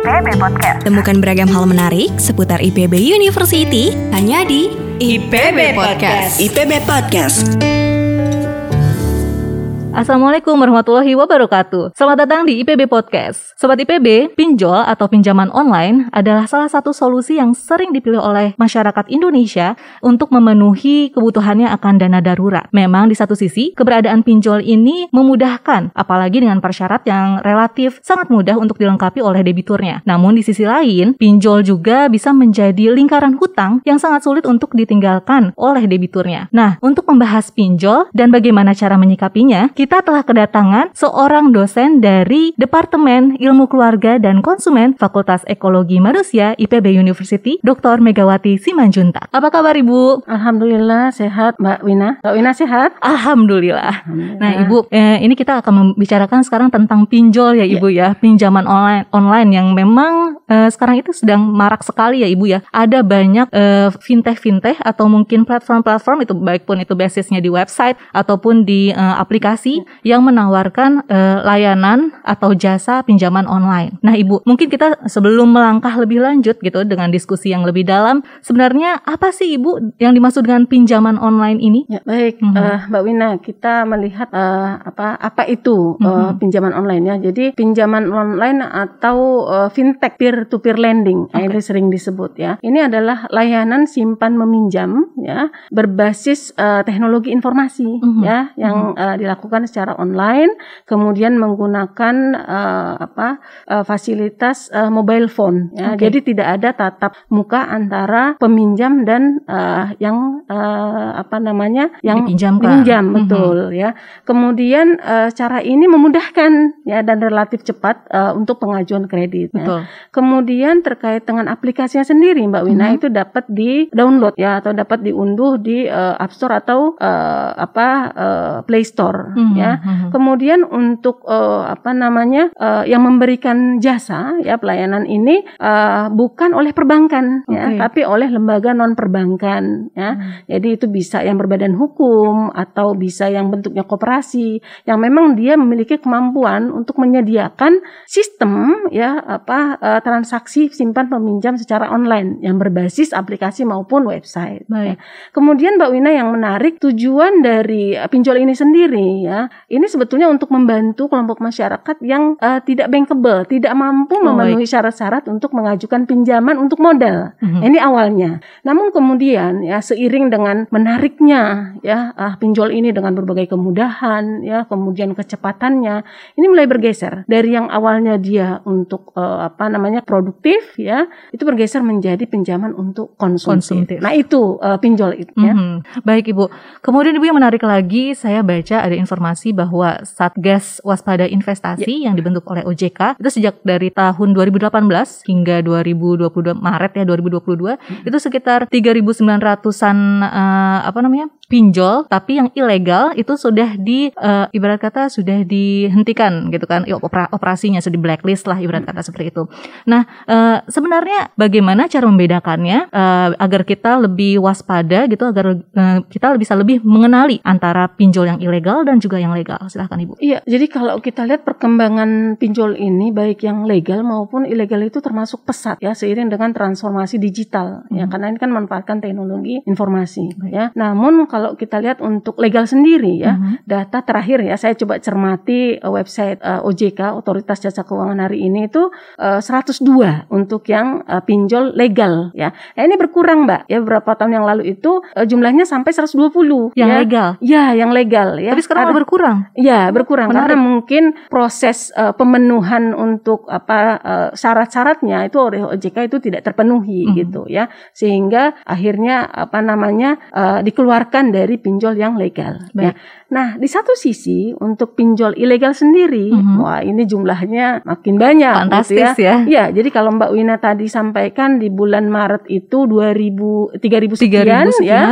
IPB Podcast. Temukan beragam hal menarik seputar IPB University hanya di IPB Podcast. IPB Podcast. Assalamualaikum warahmatullahi wabarakatuh. Selamat datang di IPB Podcast. Sobat IPB, pinjol atau pinjaman online adalah salah satu solusi yang sering dipilih oleh masyarakat Indonesia untuk memenuhi kebutuhannya akan dana darurat. Memang di satu sisi, keberadaan pinjol ini memudahkan, apalagi dengan persyarat yang relatif sangat mudah untuk dilengkapi oleh debiturnya. Namun di sisi lain, pinjol juga bisa menjadi lingkaran hutang yang sangat sulit untuk ditinggalkan oleh debiturnya. Nah, untuk membahas pinjol dan bagaimana cara menyikapinya, kita telah kedatangan seorang dosen dari Departemen Ilmu Keluarga dan Konsumen Fakultas Ekologi Manusia IPB University, Dr. Megawati Simanjuntak. Apa kabar Ibu? Alhamdulillah sehat Mbak Wina. Mbak Wina sehat? Alhamdulillah. Nah Ibu, eh, ini kita akan membicarakan sekarang tentang pinjol ya Ibu ya, pinjaman online online yang memang eh, sekarang itu sedang marak sekali ya Ibu ya. Ada banyak eh, fintech-fintech atau mungkin platform-platform itu baik pun itu basisnya di website ataupun di eh, aplikasi yang menawarkan uh, layanan atau jasa pinjaman online. Nah, Ibu, mungkin kita sebelum melangkah lebih lanjut gitu dengan diskusi yang lebih dalam, sebenarnya apa sih Ibu yang dimaksud dengan pinjaman online ini? Ya, baik, mm -hmm. uh, Mbak Wina, kita melihat uh, apa apa itu mm -hmm. uh, pinjaman online ya. Jadi pinjaman online atau uh, fintech peer to peer lending, okay. ini sering disebut ya. Ini adalah layanan simpan meminjam ya berbasis uh, teknologi informasi mm -hmm. ya yang mm -hmm. uh, dilakukan dilakukan secara online, kemudian menggunakan uh, apa uh, fasilitas uh, mobile phone. Ya. Okay. Jadi tidak ada tatap muka antara peminjam dan uh, yang uh, apa namanya yang Dipinjamkan. pinjam, mm -hmm. betul ya. Kemudian uh, cara ini memudahkan ya dan relatif cepat uh, untuk pengajuan kredit. Ya. Kemudian terkait dengan aplikasinya sendiri, Mbak Wina mm -hmm. itu dapat di download ya atau dapat diunduh di uh, App Store atau uh, apa uh, Play Store. Mm -hmm ya. Hmm. Kemudian untuk uh, apa namanya uh, yang memberikan jasa ya pelayanan ini uh, bukan oleh perbankan okay. ya, tapi oleh lembaga non perbankan ya. Hmm. Jadi itu bisa yang berbadan hukum atau bisa yang bentuknya koperasi yang memang dia memiliki kemampuan untuk menyediakan sistem ya apa uh, transaksi simpan peminjam secara online yang berbasis aplikasi maupun website. Ya. Kemudian Mbak Wina yang menarik tujuan dari pinjol ini sendiri ya ini sebetulnya untuk membantu kelompok masyarakat yang uh, tidak bankable, tidak mampu oh, memenuhi syarat-syarat untuk mengajukan pinjaman untuk modal. Mm-hmm. Ini awalnya. Namun kemudian ya seiring dengan menariknya ya uh, pinjol ini dengan berbagai kemudahan ya, kemudian kecepatannya, ini mulai bergeser dari yang awalnya dia untuk uh, apa namanya produktif ya, itu bergeser menjadi pinjaman untuk konsumtif. konsumtif. Nah itu uh, pinjol itu ya. Mm-hmm. Baik Ibu. Kemudian Ibu yang menarik lagi, saya baca ada informasi informasi bahwa Satgas Waspada Investasi ya. yang dibentuk oleh OJK itu sejak dari tahun 2018 hingga 2022 Maret ya 2022 hmm. itu sekitar 3.900-an uh, apa namanya pinjol tapi yang ilegal itu sudah di uh, ibarat kata sudah dihentikan gitu kan ya, operasinya sudah di blacklist lah ibarat kata seperti itu. Nah uh, sebenarnya bagaimana cara membedakannya uh, agar kita lebih waspada gitu agar uh, kita bisa lebih mengenali antara pinjol yang ilegal dan juga yang legal. Silahkan ibu. Iya jadi kalau kita lihat perkembangan pinjol ini baik yang legal maupun ilegal itu termasuk pesat ya seiring dengan transformasi digital hmm. ya karena ini kan memanfaatkan teknologi informasi hmm. ya. Namun kalau kalau kita lihat untuk legal sendiri ya, mm-hmm. data terakhir ya saya coba cermati uh, website uh, OJK Otoritas Jasa Keuangan hari ini itu uh, 102 untuk yang uh, pinjol legal ya. Nah, ini berkurang Mbak ya beberapa tahun yang lalu itu uh, jumlahnya sampai 120 yang ya. legal. Ya, yang legal ya. Tapi sekarang Ada, berkurang. Ya, berkurang Menarik. karena mungkin proses uh, pemenuhan untuk apa uh, syarat-syaratnya itu oleh OJK itu tidak terpenuhi mm-hmm. gitu ya. Sehingga akhirnya apa namanya uh, dikeluarkan dari pinjol yang legal. Ya. Nah, di satu sisi untuk pinjol ilegal sendiri, mm -hmm. wah ini jumlahnya makin banyak. Gitu Fantastis gitu ya. ya. Ya, jadi kalau Mbak Wina tadi sampaikan di bulan Maret itu 2000 3000 sekian, 3000 sekian. ya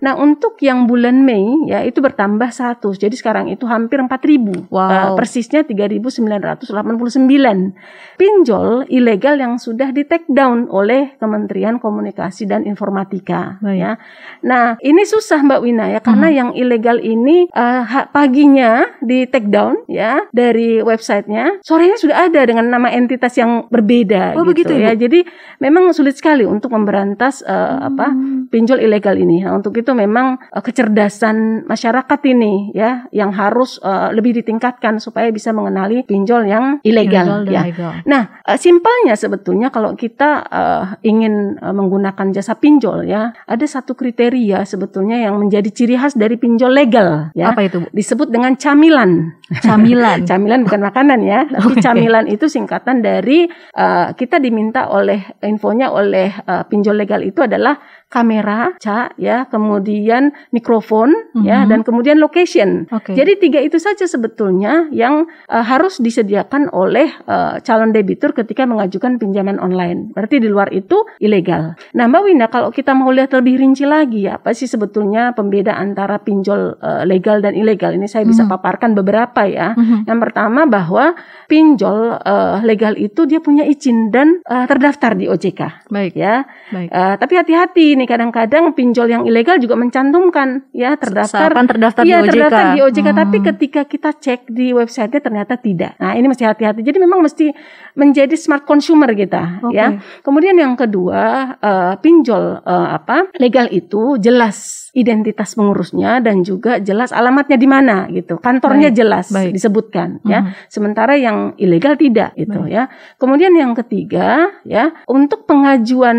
Nah, untuk yang bulan Mei ya itu bertambah satu. Jadi sekarang itu hampir 4000. Wow. Uh, persisnya 3989 pinjol ilegal yang sudah di take down oleh Kementerian Komunikasi dan Informatika Baik. ya. Nah, ini susah Mbak Wina ya karena hmm. yang ilegal ini uh, paginya di take down ya dari websitenya, sorenya sudah ada dengan nama entitas yang berbeda oh, gitu begitu, ya. Jadi memang sulit sekali untuk memberantas uh, hmm. apa pinjol ilegal ini. Nah, untuk itu memang uh, kecerdasan masyarakat ini ya yang harus uh, lebih ditingkatkan supaya bisa mengenali pinjol yang ilegal, ilegal ya. Nah, uh, simpelnya sebetulnya kalau kita uh, ingin uh, menggunakan jasa pinjol ya, ada satu kriteria sebetulnya yang menjadi ciri khas dari pinjol legal ya. Apa itu? Disebut dengan camilan. Camilan. camilan bukan makanan ya, tapi okay. camilan itu singkatan dari uh, kita diminta oleh infonya oleh uh, pinjol legal itu adalah kamera, ca, ya, kemudian mikrofon, mm-hmm. ya, dan kemudian location. Okay. Jadi tiga itu saja sebetulnya yang uh, harus disediakan oleh uh, calon debitur ketika mengajukan pinjaman online. Berarti di luar itu ilegal. Nah, Mbak Winda, kalau kita mau lihat lebih rinci lagi, ya, apa sih sebetulnya pembeda antara pinjol uh, legal dan ilegal? Ini saya bisa mm-hmm. paparkan beberapa ya. Mm-hmm. Yang pertama bahwa pinjol uh, legal itu dia punya izin dan uh, terdaftar di OJK. Baik ya. Baik. Uh, tapi hati-hati nih kadang-kadang pinjol yang ilegal juga mencantumkan ya terdaftar Seakan terdaftar iya, di OJK. terdaftar di OJK hmm. tapi ketika kita cek di websitenya ternyata tidak. Nah, ini mesti hati-hati. Jadi memang mesti menjadi smart consumer kita okay. ya. Kemudian yang kedua, uh, pinjol uh, apa? legal itu jelas identitas pengurusnya dan juga jelas alamatnya di mana gitu. Kantornya baik, jelas baik. disebutkan -hmm. ya. Sementara yang ilegal tidak gitu baik. ya. Kemudian yang ketiga ya, untuk pengajuan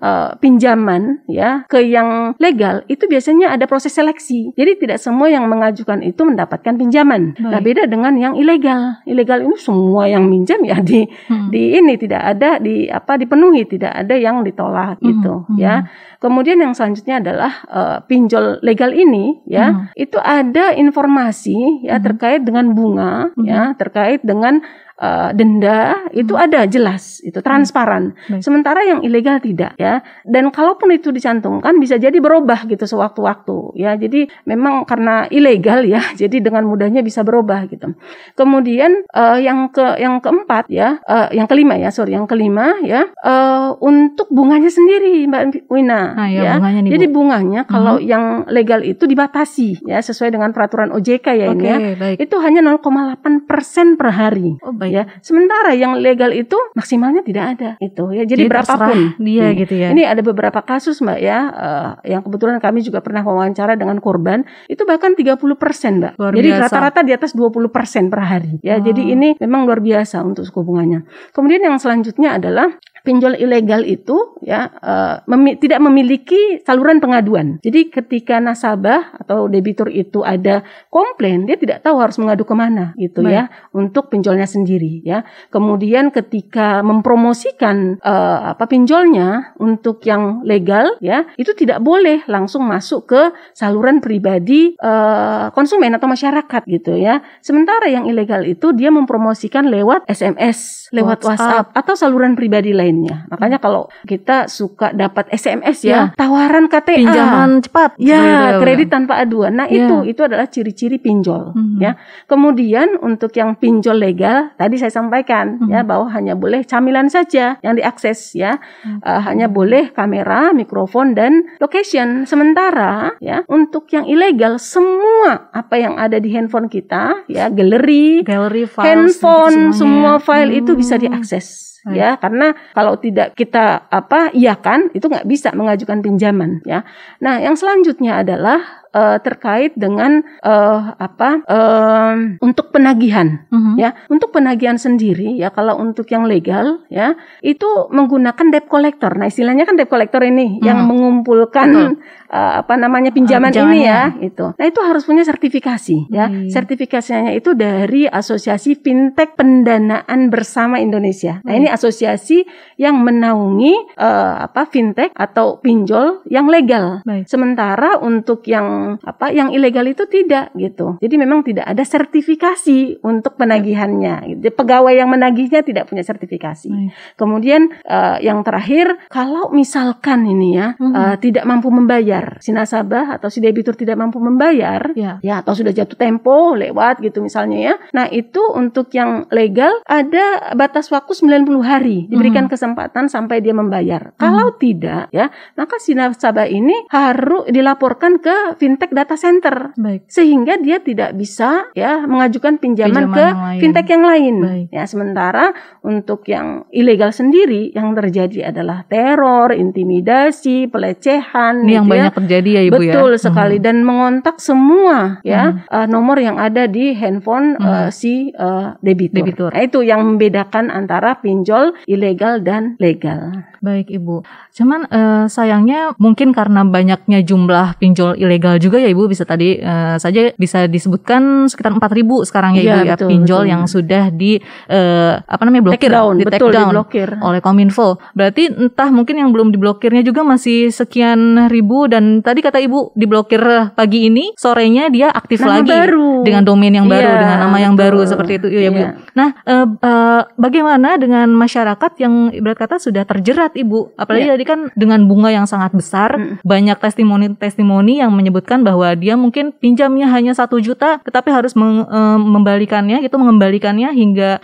uh, pinjaman ya ke yang legal itu biasanya ada proses seleksi. Jadi tidak semua yang mengajukan itu mendapatkan pinjaman. Nah, baik. Nah, beda dengan yang ilegal. Ilegal ini semua yang minjam ya di hmm. di ini tidak ada di apa dipenuhi, tidak ada yang ditolak hmm. gitu hmm. ya. Kemudian yang selanjutnya adalah uh, pinjol legal ini ya, hmm. itu ada informasi ya hmm. terkait dengan bunga hmm. ya, terkait dengan uh, denda itu hmm. ada jelas itu transparan. Hmm. Sementara yang ilegal tidak ya. Dan kalaupun itu dicantumkan bisa jadi berubah gitu sewaktu-waktu ya. Jadi memang karena ilegal ya, jadi dengan mudahnya bisa berubah gitu. Kemudian uh, yang ke yang keempat ya, uh, yang kelima ya, sorry, yang kelima ya, uh, untuk bunganya sendiri Mbak Wina nah, ya. ya. Bunganya nih, jadi Bu. bunganya kalau hmm. yang legal itu dibatasi ya sesuai dengan peraturan OJK ya okay, ini ya. Baik. Itu hanya 0,8 persen per hari. Oh, baik ya. Sementara yang legal itu maksimalnya tidak ada itu ya. Jadi, Jadi berapapun dia hmm. gitu ya. Ini ada beberapa kasus Mbak ya uh, yang kebetulan kami juga pernah wawancara dengan korban itu bahkan 30% Mbak. Luar Jadi rata-rata di atas 20% per hari ya. Oh. Jadi ini memang luar biasa untuk suku bunganya. Kemudian yang selanjutnya adalah pinjol ilegal itu ya uh, memi tidak memiliki saluran pengaduan. Jadi ketika nasabah atau debitur itu ada komplain, dia tidak tahu harus mengadu ke mana gitu ya, Baik. ya untuk pinjolnya sendiri ya. Kemudian ketika mempromosikan uh, apa pinjolnya untuk yang legal ya, itu tidak boleh langsung masuk ke saluran pribadi uh, konsumen atau masyarakat gitu ya. Sementara yang ilegal itu dia mempromosikan lewat SMS, lewat WhatsApp, WhatsApp atau saluran pribadi lain lainnya. Makanya kalau kita suka dapat SMS ya, ya. tawaran KTA, pinjaman cepat, ya, kredit tanpa aduan. Nah, ya. itu itu adalah ciri-ciri pinjol hmm. ya. Kemudian untuk yang pinjol legal tadi saya sampaikan hmm. ya bahwa hanya boleh camilan saja yang diakses ya. Hmm. Uh, hanya boleh kamera, mikrofon dan location. Sementara ya untuk yang ilegal semua apa yang ada di handphone kita ya, galeri, galeri handphone, semua file hmm. itu bisa diakses ya karena kalau tidak kita apa iya kan itu nggak bisa mengajukan pinjaman ya. Nah yang selanjutnya adalah uh, terkait dengan uh, apa uh, untuk penagihan uh-huh. ya untuk penagihan sendiri ya kalau untuk yang legal ya itu menggunakan debt collector nah istilahnya kan debt collector ini uh-huh. yang mengumpulkan uh, apa namanya pinjaman uh, ini ya itu nah itu harus punya sertifikasi ya uh-huh. sertifikasinya itu dari Asosiasi Fintech Pendanaan Bersama Indonesia nah uh-huh. ini asosiasi yang menaungi uh, apa fintech atau pinjol yang legal Baik. sementara untuk yang yang apa yang ilegal itu tidak gitu. Jadi memang tidak ada sertifikasi untuk penagihannya. Gitu. Pegawai yang menagihnya tidak punya sertifikasi. Hmm. Kemudian uh, yang terakhir kalau misalkan ini ya hmm. uh, tidak mampu membayar si nasabah atau si debitur tidak mampu membayar ya. ya atau sudah jatuh tempo lewat gitu misalnya ya. Nah, itu untuk yang legal ada batas waktu 90 hari diberikan hmm. kesempatan sampai dia membayar. Hmm. Kalau tidak ya, maka si nasabah ini harus dilaporkan ke fintech data center. Baik. Sehingga dia tidak bisa ya mengajukan pinjaman, pinjaman ke yang fintech yang lain. Baik. Ya, sementara untuk yang ilegal sendiri yang terjadi adalah teror, intimidasi, pelecehan Ini gitu yang ya. banyak terjadi ya Ibu Betul ya. Betul sekali hmm. dan mengontak semua ya hmm. uh, nomor yang ada di handphone hmm. uh, si uh, debitur. debitur. Nah, itu yang membedakan antara pinjol ilegal dan legal. Baik Ibu. Cuman uh, sayangnya mungkin karena banyaknya jumlah pinjol ilegal juga ya Ibu bisa tadi uh, saja bisa disebutkan sekitar 4000 sekarang ya, ya Ibu ya pinjol betul. yang sudah di uh, apa namanya blokir, down, di betul, down diblokir. oleh Kominfo. Berarti entah mungkin yang belum diblokirnya juga masih sekian ribu dan tadi kata Ibu diblokir pagi ini, sorenya dia aktif nama lagi baru. dengan domain yang baru, ya, dengan nama betul. yang baru seperti itu ya Bu. Ya. Nah, uh, uh, bagaimana dengan masyarakat yang ibarat kata sudah terjerat ibu apalagi yeah. tadi kan dengan bunga yang sangat besar mm. banyak testimoni-testimoni yang menyebutkan bahwa dia mungkin pinjamnya hanya satu juta tetapi harus meng, e, membalikannya itu mengembalikannya hingga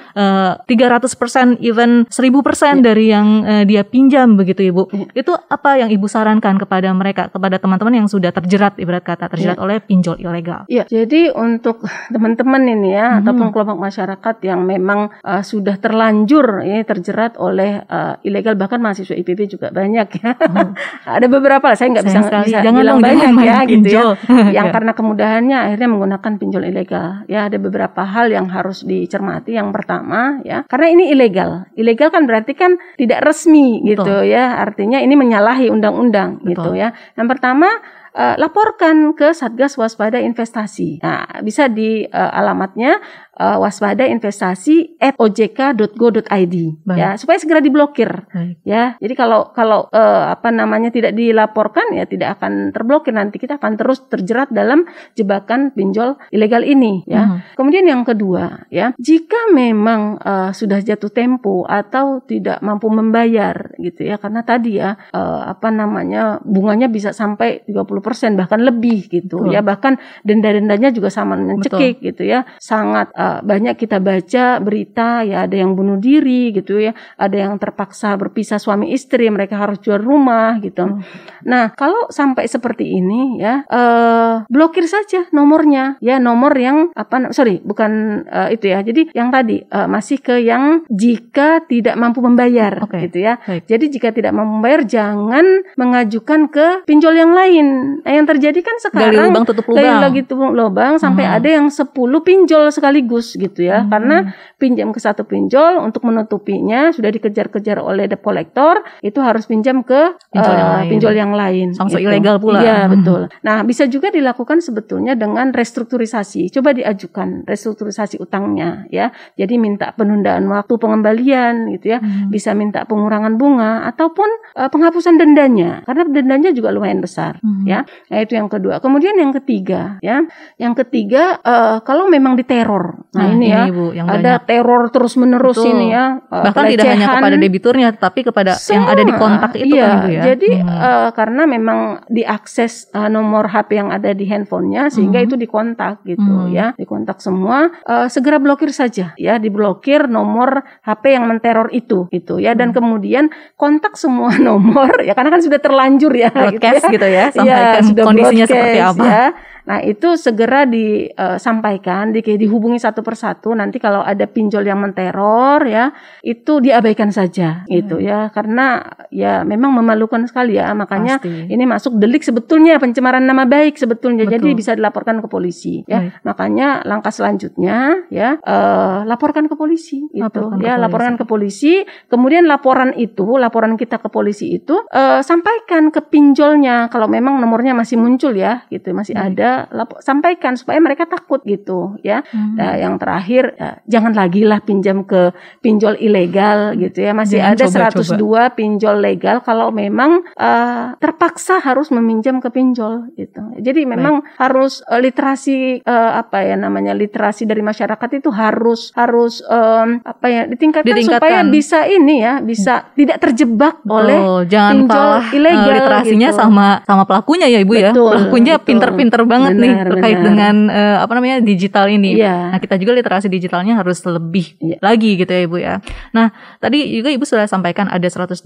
tiga ratus persen even seribu persen iya. dari yang e, dia pinjam begitu ibu yeah. itu apa yang ibu sarankan kepada mereka kepada teman-teman yang sudah terjerat ibarat kata terjerat yeah. oleh pinjol ilegal Iya, jadi untuk teman-teman ini ya mm-hmm. ataupun kelompok masyarakat yang memang uh, sudah terlanjur ini terjerat oleh uh, ilegal bahkan mahasiswa IPB juga banyak ya. Hmm. Ada beberapa lah saya nggak bisa bisa jangan bilang banyak ya gitu ya. yang karena kemudahannya akhirnya menggunakan pinjol ilegal. Ya ada beberapa hal yang harus dicermati. Yang pertama ya karena ini ilegal. Ilegal kan berarti kan tidak resmi gitu ya. Artinya ini menyalahi undang-undang gitu ya. Yang pertama uh, laporkan ke Satgas Waspada Investasi. Nah, bisa di uh, alamatnya uh, waspada investasi at ojk.go.id ya supaya segera diblokir. Baik. ya jadi kalau kalau uh, apa namanya tidak dilaporkan ya tidak akan terblokir. Nanti kita akan terus terjerat dalam jebakan pinjol ilegal ini ya. Uh kemudian yang kedua ya jika memang uh, sudah jatuh tempo atau tidak mampu membayar gitu ya. Karena tadi ya uh, apa namanya bunganya bisa sampai 30% bahkan lebih gitu. Betul. ya bahkan denda-dendanya juga sama mencekik gitu ya. Sangat uh, banyak kita baca berita ya ada yang bunuh diri gitu ya, ada yang terpaksa berpisah suami istri, mereka harus jual rumah gitu. Hmm. Nah, kalau sampai seperti ini ya, uh, blokir saja nomornya ya, nomor yang apa sorry, bukan uh, itu ya. Jadi yang tadi uh, masih ke yang jika tidak mampu membayar okay. gitu ya. Baik. Jadi jika tidak mampu membayar jangan mengajukan ke pinjol yang lain. Nah, yang terjadi kan sekarang dari lubang tutup lubang. lagi tutup lubang sampai hmm. ada yang 10 pinjol sekaligus gitu ya. Hmm. Karena pinjam ke satu pinjol untuk menutupinya sudah dikejar-kejar oleh debt collector itu harus pinjam ke pinjol, uh, yang, lain. pinjol yang lain. Gitu. ilegal pula. Iya, hmm. betul. Nah, bisa juga dilakukan sebetulnya dengan restrukturisasi. Coba diajukan restrukturisasi utangnya ya. Jadi minta penundaan waktu pengembalian gitu ya. Hmm. Bisa minta pengurangan bunga ataupun uh, penghapusan dendanya karena dendanya juga lumayan besar hmm. ya. Nah, itu yang kedua. Kemudian yang ketiga ya. Yang ketiga uh, kalau memang diteror. Nah, nah ini, ya Ibu, yang ada banyak. teror terus menerus Betul. ini ya. Uh, Bahkan pelecehan. tidak hanya kepada debiturnya, tapi kepada Semua. yang ada di kontak itu iya, kan Ibu ya. Jadi hmm. uh, karena memang diakses uh, nomor HP yang ada di handphonenya sehingga hmm. itu dikontak gitu hmm. ya, dikontak semua. Uh, segera blokir saja ya, diblokir nomor HP yang menteror itu gitu ya, dan hmm. kemudian kontak semua nomor ya karena kan sudah terlanjur ya. Broadcast gitu ya, gitu ya sampaikan ya, kondisinya seperti apa. Ya Nah, itu segera disampaikan, eh, di, dihubungi satu persatu. Nanti kalau ada pinjol yang menteror ya, itu diabaikan saja hmm. gitu ya. Karena ya memang memalukan sekali ya. Makanya Pasti. ini masuk delik sebetulnya pencemaran nama baik sebetulnya. Betul. Jadi bisa dilaporkan ke polisi ya. Baik. Makanya langkah selanjutnya ya uh, laporkan ke polisi itu laporkan ya, ke laporkan ke polisi. Kemudian laporan itu, laporan kita ke polisi itu uh, sampaikan ke pinjolnya kalau memang nomornya masih muncul ya gitu, masih Baik. ada Sampaikan supaya mereka takut gitu ya. Hmm. Nah, yang terakhir ya, jangan lagi lah pinjam ke pinjol ilegal gitu ya. Masih jangan ada coba, 102 pinjol legal kalau memang uh, terpaksa harus meminjam ke pinjol gitu. Jadi memang Baik. harus uh, literasi uh, apa ya namanya literasi dari masyarakat itu harus harus um, apa ya ditingkatkan, ditingkatkan supaya bisa ini ya bisa hmm. tidak terjebak Betul. oleh jangan pinjol ilegal literasinya gitu. sama sama pelakunya ya ibu ya. betul, ya pelakunya pinter-pinter banget benar, nih terkait benar. dengan uh, apa namanya digital ini ya. nah kita juga literasi digitalnya harus lebih ya. lagi gitu ya ibu ya nah tadi juga ibu sudah sampaikan ada 102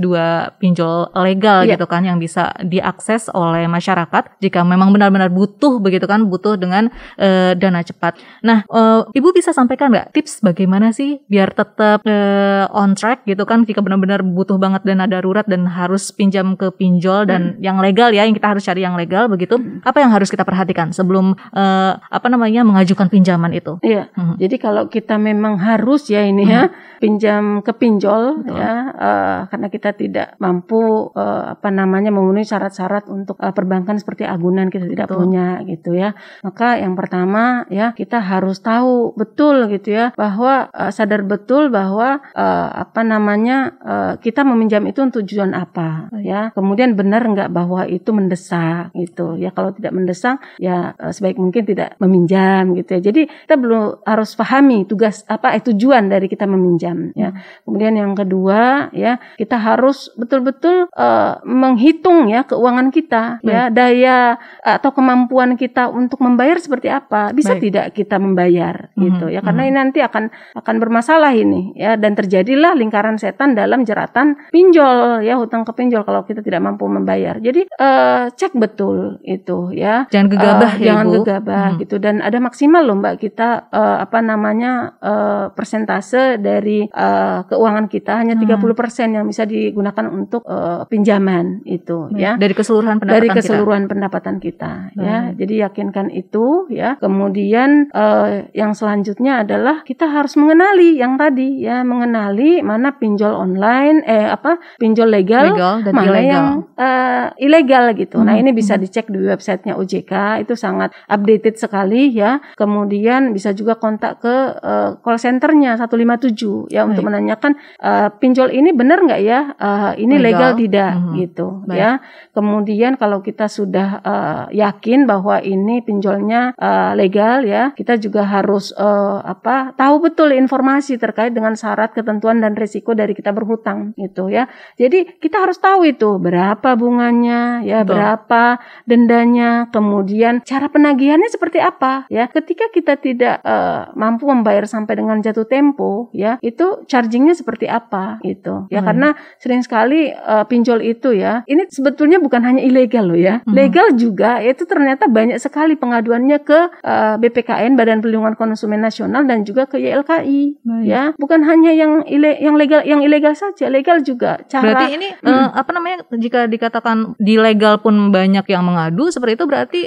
pinjol legal ya. gitu kan yang bisa diakses oleh masyarakat jika memang benar-benar butuh begitu kan butuh dengan uh, dana cepat nah uh, ibu bisa sampaikan nggak tips bagaimana sih biar tetap uh, on track gitu kan jika benar-benar butuh banget dana darurat dan harus pinjam ke pinjol dan hmm. yang legal ya yang kita harus cari yang legal begitu hmm. apa yang harus kita perhatikan sebelum uh, apa namanya mengajukan pinjaman itu iya hmm. jadi kalau kita memang harus ya ini ya, hmm. ya pinjam ke pinjol Betul. ya uh, karena kita tidak mampu uh, apa namanya memenuhi syarat-syarat untuk uh, perbankan seperti agunan kita tidak Betul. punya gitu ya maka yang pertama ya kita harus tahu betul gitu ya bahwa uh, sadar betul bahwa uh, apa namanya uh, kita meminjam itu untuk tujuan apa ya kemudian benar nggak bahwa itu mendesak gitu ya kalau tidak mendesak ya uh, sebaik mungkin tidak meminjam gitu ya jadi kita belum harus pahami tugas apa eh, tujuan dari kita meminjam ya hmm. kemudian yang kedua ya kita harus betul-betul uh, menghitung ya keuangan kita Baik. ya daya atau kemampuan kita untuk membayar seperti apa bisa Baik. tidak kita membayar hmm. gitu ya karena hmm. ini nanti akan akan bermasalah ini ya dan terjadilah lingkaran setan dalam jeratan pinjol ya hutang ke pinjol kalau kita tidak mampu membayar. Jadi uh, cek betul itu ya. Jangan gegabah uh, ya Jangan Ibu. gegabah hmm. gitu dan ada maksimal loh Mbak kita uh, apa namanya uh, persentase dari uh, keuangan kita hanya hmm. 30% yang bisa digunakan untuk uh, pinjaman itu Baik. ya. Dari keseluruhan pendapatan Dari keseluruhan kita. pendapatan kita ya. hmm. ya. Jadi yakinkan itu ya. Kemudian uh, yang selanjutnya adalah kita harus mengenali yang tadi ya, mengenali mana pinjol online eh apa pinjol legal, legal dan mana ilegal. yang uh, ilegal gitu. Hmm. Nah ini bisa hmm. dicek di websitenya OJK itu sangat updated sekali ya. Kemudian bisa juga kontak ke uh, call centernya 157 ya Baik. untuk menanyakan uh, pinjol ini benar nggak ya uh, ini legal, legal tidak hmm. gitu Baik. ya. Kemudian kalau kita sudah uh, yakin bahwa ini pinjolnya uh, legal ya kita juga harus uh, apa tahu betul informasi terkait dengan syarat ketentuan dan risiko dari kita berhutang gitu ya. Jadi kita harus tahu itu berapa bunganya, ya Betul. berapa dendanya, kemudian cara penagihannya seperti apa ya. Ketika kita tidak uh, mampu membayar sampai dengan jatuh tempo ya, itu chargingnya seperti apa itu ya hmm. karena sering sekali uh, pinjol itu ya. Ini sebetulnya bukan hanya ilegal loh ya, hmm. legal juga itu ternyata banyak sekali pengaduannya ke uh, eh, BPKN Badan Perlindungan Konsumen Nasional dan juga ke YLKI Baik. ya. Bukan hanya yang ile yang legal yang ilegal saja, legal juga. Cara Berarti ini hmm. uh, apa namanya jika dikatakan di legal pun banyak yang mengadu seperti itu berarti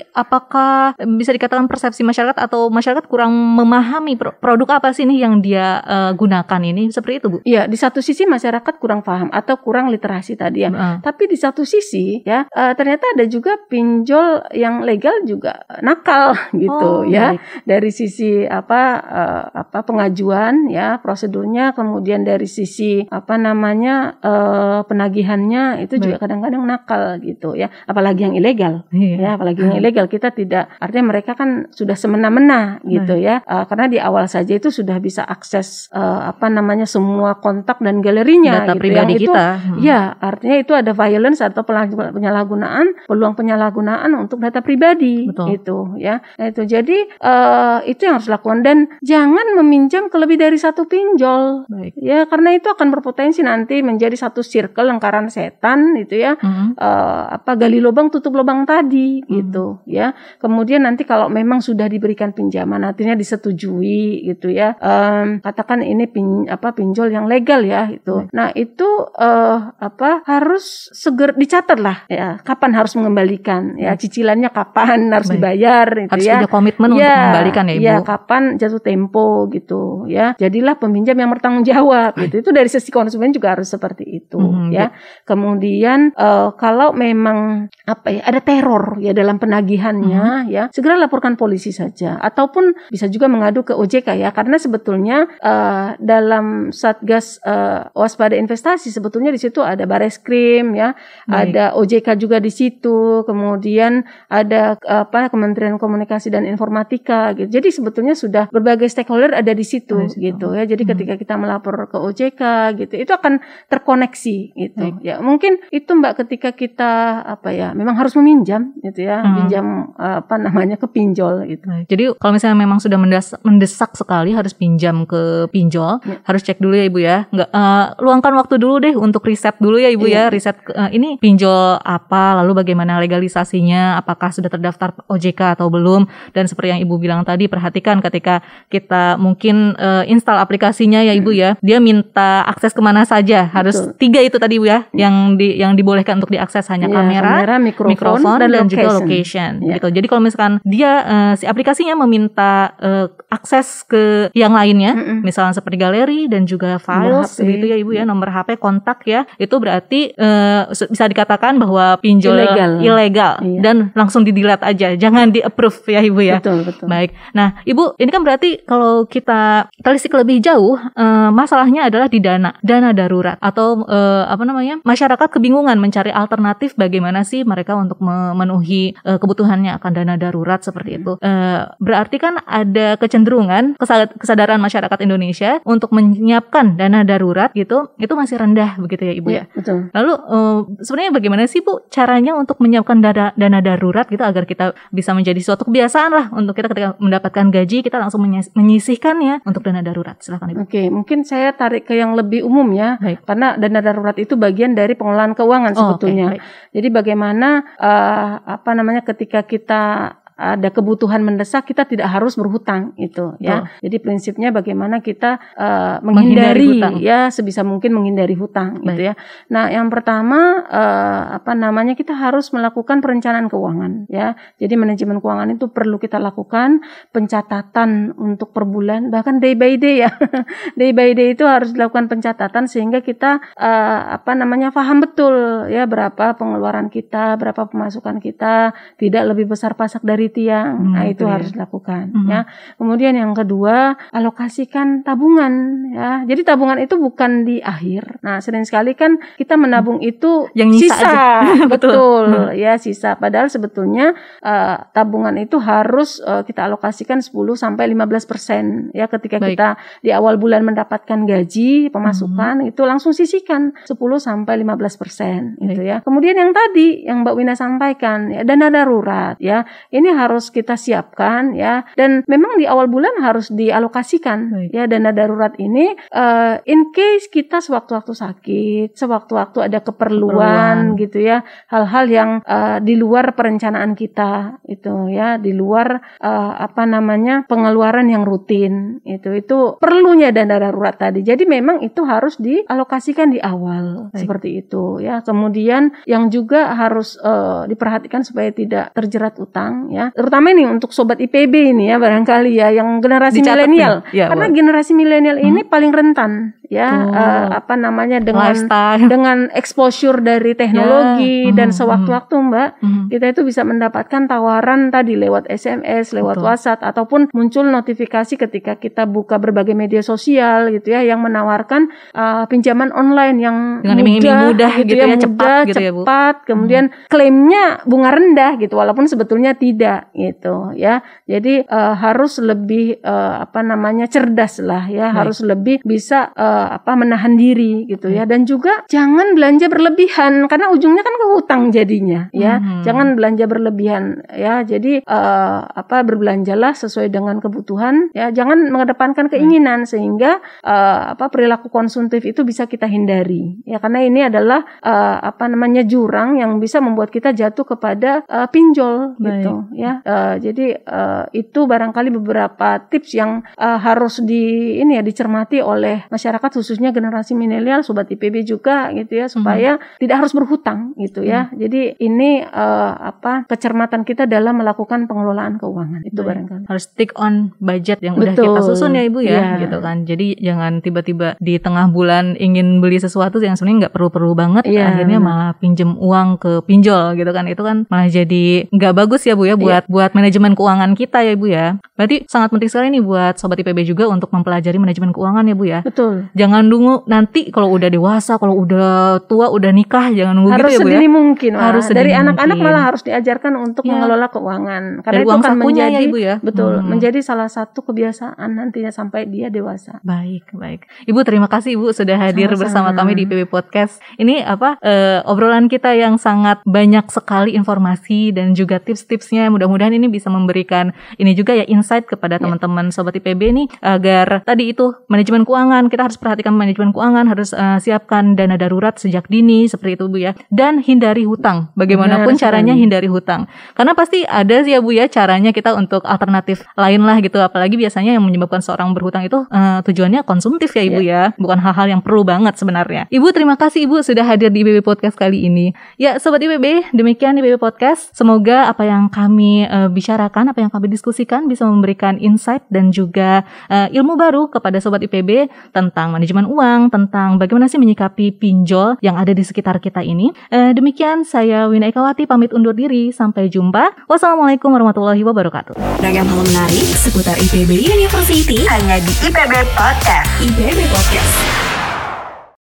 apakah bisa dikatakan persepsi masyarakat atau masyarakat kurang memahami produk apa sih nih yang dia uh, gunakan ini seperti itu Bu? Iya, di satu sisi masyarakat kurang paham atau kurang literasi tadi ya. Uh. Tapi di satu sisi ya uh, ternyata ada juga pinjol yang legal juga nakal gitu oh, ya. Baik. Dari sisi apa uh, apa pengajuan ya prosedurnya kemudian dari sisi apa namanya uh, penagihannya itu Baik. juga kadang-kadang nakal gitu ya apalagi yang ilegal iya. ya apalagi yang ilegal kita tidak artinya mereka kan sudah semena-mena gitu Baik. ya uh, karena di awal saja itu sudah bisa akses uh, apa namanya semua kontak dan galerinya data gitu pribadi itu, kita hmm. ya artinya itu ada violence atau penyalahgunaan peluang penyalahgunaan untuk data pribadi Betul. itu ya nah, itu jadi uh, itu yang harus dilakukan dan jangan meminjam ke lebih dari satu pinjol Baik. ya karena itu akan berpotensi nanti menjadi satu circle lingkaran setan gitu ya mm-hmm. uh, apa gali lubang tutup lubang tadi mm-hmm. gitu ya kemudian nanti kalau memang sudah diberikan pinjaman artinya disetujui gitu ya um, katakan ini pin, apa pinjol yang legal ya itu mm-hmm. nah itu uh, apa harus seger dicatat lah ya kapan harus mengembalikan ya cicilannya kapan harus Baik. dibayar gitu harus ya. punya komitmen ya, untuk mengembalikan ya ibu? ya kapan jatuh tempo gitu ya. Jadilah peminjam yang bertanggung jawab gitu. Itu dari sisi konsumen juga harus seperti itu hmm, ya. Kemudian uh, kalau memang apa ya ada teror ya dalam penagihannya sebetulnya ya segera laporkan polisi saja ataupun bisa juga mengadu ke OJK ya karena sebetulnya uh, dalam Satgas uh, waspada investasi sebetulnya di situ ada Bareskrim ya, Baik. ada OJK juga di situ, kemudian ada apa Kementerian Komunikasi dan Informatika gitu. Jadi sebetulnya sudah berbagai stakeholder ada di situ oh, gitu ya. Jadi hmm. ketika kita melapor ke OJK gitu itu akan terkoneksi gitu. Hmm. Ya mungkin itu Mbak ketika kita apa ya memang harus meminjam gitu ya, hmm. pinjam apa namanya ke pinjol gitu. Jadi kalau misalnya memang sudah mendesak, mendesak sekali harus pinjam ke pinjol, ya. harus cek dulu ya Ibu ya. Enggak uh, eh, luangkan waktu dulu deh untuk riset dulu ya Ibu ya, ya. riset uh, ini pinjol apa, lalu bagaimana legalisasinya, apakah sudah terdaftar OJK atau belum dan seperti yang Ibu bilang tadi perhatikan ketika kita mungkin uh, install aplikasinya ya Ibu ya, dia minta akses ke mana saja, harus Betul. tiga itu tadi Bu ya, yang di yang dibolehkan untuk diakses hanya ya, kamera, kamera mikrofon, mikrofon dan, dan juga location ya. gitu. Jadi kalau misalkan dia uh, si aplikasinya meminta uh, akses ke yang lainnya, mm -mm. misalnya seperti galeri dan juga files gitu ya Ibu ya, nomor HP, kontak ya, itu berarti uh, bisa dikatakan bahwa pinjol ilegal, ilegal iya. dan langsung di delete aja, jangan di approve ya Ibu ya. Betul, betul. Baik. Nah, Ibu, ini kan berarti kalau kita telisik lebih jauh, uh, masalahnya adalah di dana, dana darurat atau uh, apa namanya? masyarakat kebingungan mencari alternatif bagaimana sih mereka untuk memenuhi uh, kebutuhannya akan dana darurat seperti itu. Uh, berarti kan ada kecenderungan kesadaran masyarakat Indonesia untuk menyiapkan dana darurat gitu, itu masih rendah begitu ya Ibu ya. ya? Betul. Lalu uh, sebenarnya bagaimana sih Bu caranya untuk menyiapkan dana dana darurat gitu agar kita bisa menjadi suatu kebiasaan lah untuk kita ketika mendapatkan gaji kita langsung menyisihkannya untuk dana darurat. Silakan Ibu. Oke, mungkin saya tarik ke yang lebih umum ya. Baik. Karena dana darurat itu bagian dari pengelolaan keuangan oh, sebetulnya. Okay, Jadi bagaimana uh, apa namanya ketika kita kita ada kebutuhan mendesak kita tidak harus berhutang itu ya. Jadi prinsipnya bagaimana kita uh, menghindari, menghindari ya sebisa mungkin menghindari hutang Baik. gitu ya. Nah, yang pertama uh, apa namanya kita harus melakukan perencanaan keuangan ya. Jadi manajemen keuangan itu perlu kita lakukan pencatatan untuk per bulan bahkan day by day ya. day by day itu harus dilakukan pencatatan sehingga kita uh, apa namanya paham betul ya berapa pengeluaran kita, berapa pemasukan kita, tidak lebih besar pasak dari dari tiang. Hmm, nah, itu ya. harus dilakukan hmm. ya. Kemudian yang kedua, alokasikan tabungan ya. Jadi tabungan itu bukan di akhir. Nah, sering sekali kan kita menabung hmm. itu yang sisa, aja. betul hmm. ya, sisa. Padahal sebetulnya uh, tabungan itu harus uh, kita alokasikan 10 sampai 15% ya ketika Baik. kita di awal bulan mendapatkan gaji, pemasukan hmm. itu langsung sisihkan 10 sampai 15% gitu ya. Kemudian yang tadi yang Mbak Wina sampaikan ya dana darurat ya. Ini harus kita siapkan ya dan memang di awal bulan harus dialokasikan Baik. ya dana darurat ini uh, in case kita sewaktu-waktu sakit, sewaktu-waktu ada keperluan, keperluan. gitu ya, hal-hal yang uh, di luar perencanaan kita itu ya, di luar uh, apa namanya pengeluaran yang rutin itu itu perlunya dana darurat tadi. Jadi memang itu harus dialokasikan di awal Baik. seperti itu ya. Kemudian yang juga harus uh, diperhatikan supaya tidak terjerat utang ya terutama ini untuk sobat IPB ini ya barangkali ya yang generasi milenial. ya, karena generasi milenial hmm. ini paling rentan ya uh, apa namanya dengan Lifestyle. dengan exposure dari teknologi ya. dan hmm, sewaktu-waktu. Mbak hmm. kita itu bisa mendapatkan tawaran tadi lewat SMS, lewat Betul. WhatsApp ataupun muncul notifikasi ketika kita buka berbagai media sosial gitu ya yang menawarkan uh, pinjaman online yang dengan mudah, mudah gitu, gitu ya, ya cepat gitu ya, Bu. kemudian hmm. klaimnya bunga rendah gitu walaupun sebetulnya tidak gitu ya. Jadi uh, harus lebih uh, apa namanya cerdas lah ya, Baik. harus lebih bisa uh, apa menahan diri gitu ya. Dan juga jangan belanja berlebihan karena ujungnya kan ke hutang jadinya ya. Hmm. jangan belanja berlebihan ya. Jadi uh, apa berbelanjalah sesuai dengan kebutuhan ya. Jangan mengedepankan keinginan hmm. sehingga uh, apa perilaku konsumtif itu bisa kita hindari ya. Karena ini adalah uh, apa namanya jurang yang bisa membuat kita jatuh kepada uh, pinjol Baik. gitu ya. Uh, jadi uh, itu barangkali beberapa tips yang uh, harus di ini ya dicermati oleh masyarakat khususnya generasi milenial sobat IPB juga gitu ya supaya hmm. tidak harus berhutang gitu ya. Hmm. Jadi ini uh, apa kecermatan kita dalam melakukan pengelolaan keuangan itu Baik. barangkali. Harus stick on budget yang Betul. udah kita susun ya Ibu ya, ya gitu kan. Jadi jangan tiba-tiba di tengah bulan ingin beli sesuatu yang sebenarnya nggak perlu-perlu banget ya. akhirnya malah pinjem uang ke pinjol gitu kan. Itu kan malah jadi nggak bagus ya Bu ya buat ya. buat manajemen keuangan kita ya Ibu ya. Berarti sangat penting sekali nih buat sobat IPB juga untuk mempelajari manajemen keuangan ya Bu ya. Betul. Jangan nunggu nanti kalau udah dewasa, kalau udah tua, udah nikah jangan nunggu harus gitu ya Bu ya. Harus mungkin. Harus dari anak-anak malah harus diajarkan untuk ya. mengelola keuangan. Karena dari itu akan ya, menjadi ya, Ibu ya. Betul, hmm. menjadi salah satu kebiasaan nantinya sampai dia dewasa. Baik, baik. Ibu terima kasih Ibu sudah hadir Sama-sama. bersama kami di IPB Podcast. Ini apa uh, obrolan kita yang sangat banyak sekali informasi dan juga tips-tipsnya. Mudah-mudahan ini bisa memberikan ini juga ya insight kepada ya. teman-teman sobat IPB nih agar tadi itu manajemen keuangan kita harus perhatikan manajemen keuangan harus uh, siapkan dana darurat sejak dini seperti itu Bu ya. Dan hindari hutang. Bagaimanapun Benar, caranya hindari hutang. Karena pasti ada sih ya Bu ya caranya kita untuk alternatif lain lah gitu. Apalagi biasanya yang menyebabkan seorang berhutang itu uh, tujuannya konsumtif ya Ibu ya. ya bukan hal-hal yang perlu banget sebenarnya. Ibu terima kasih Ibu sudah hadir di IBB Podcast kali ini. Ya sobat IBB demikian IBB Podcast. Semoga apa yang kami uh, bicarakan apa yang kami diskusikan bisa memberikan insight dan juga uh, ilmu baru kepada sobat IPB tentang manajemen uang, tentang bagaimana sih menyikapi pinjol yang ada di sekitar kita ini. Uh, demikian saya Wina Ekawati pamit undur diri. Sampai jumpa. Wassalamualaikum warahmatullahi wabarakatuh. Ragam hal menarik seputar IPB University hanya di IPB Podcast. IPB Podcast.